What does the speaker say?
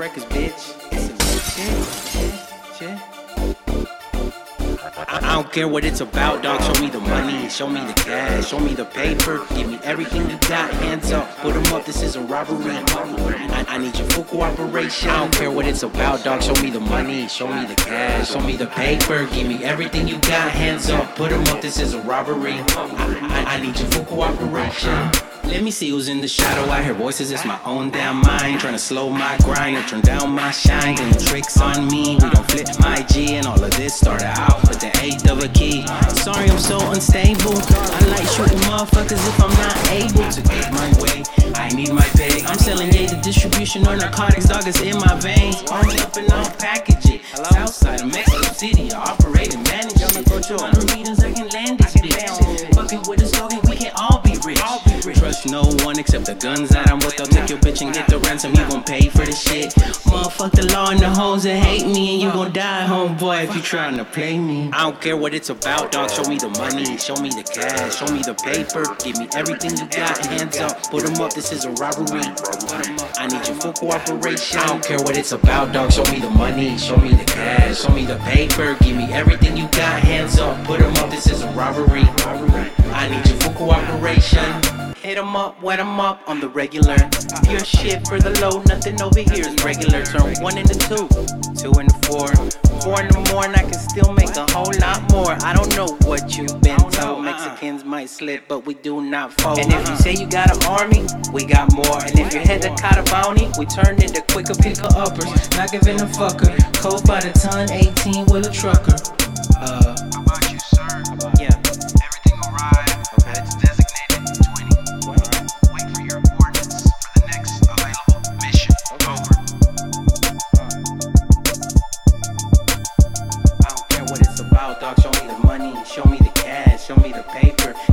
Records, bitch. I, don't care what it's about, dog. Show me the money, show me the cash, show me the paper. Give me everything you got, hands up. Put them up, this is a robbery. I, I need your full cooperation. I don't care what it's about, dog. Show me the money, show me the cash, show me the paper. Give me everything you got, hands up. Put them up, this is a robbery. I, I need your full cooperation. Let me see who's in the shadow. I hear voices, it's my own damn mind. Trying to slow my grind or turn down my shine. Doing tricks on me. We don't flip my G, and all of this started out with the eighth of a key. Sorry, I'm so unstable. I like shooting motherfuckers if I'm not able to get my way. I need my pay. I'm selling the distribution of narcotics, dog is in my veins. Army up and I'll package it. Southside of Mexico City, I operate and manage it. Hundred meters, I can land this bitch. Fucking with a slogan, we Trust no one except the guns that I'm with. They'll take your bitch and get the ransom. You gon' pay for the shit. Motherfuck the law and the hoes that hate me, and you gon' die, homeboy, if you trying to play me. I don't care what it's about, dog. Show me the money, show me the cash, show me the paper. Give me everything you got, hands up. Put them up, this is a robbery. I need your full cooperation. I don't care what it's about, dog. Show me the money, show me the cash, show me the paper. Give me everything you got, hands up. Put them up, this is a robbery. Hit 'em up, wet 'em up on the regular. Pure shit for the low, nothing over here is regular. Turn one into two, two into four. Four in the morning, I can still make a whole lot more. I don't know what you've been told. Mexicans might slip, but we do not fold. And if you say you got an army, we got more. And if your head a caught a bounty, we turn into quicker picker uppers. Not giving a fucker. Cold by the ton, 18 with a trucker. Dog. Show me the money, show me the cash, show me the paper.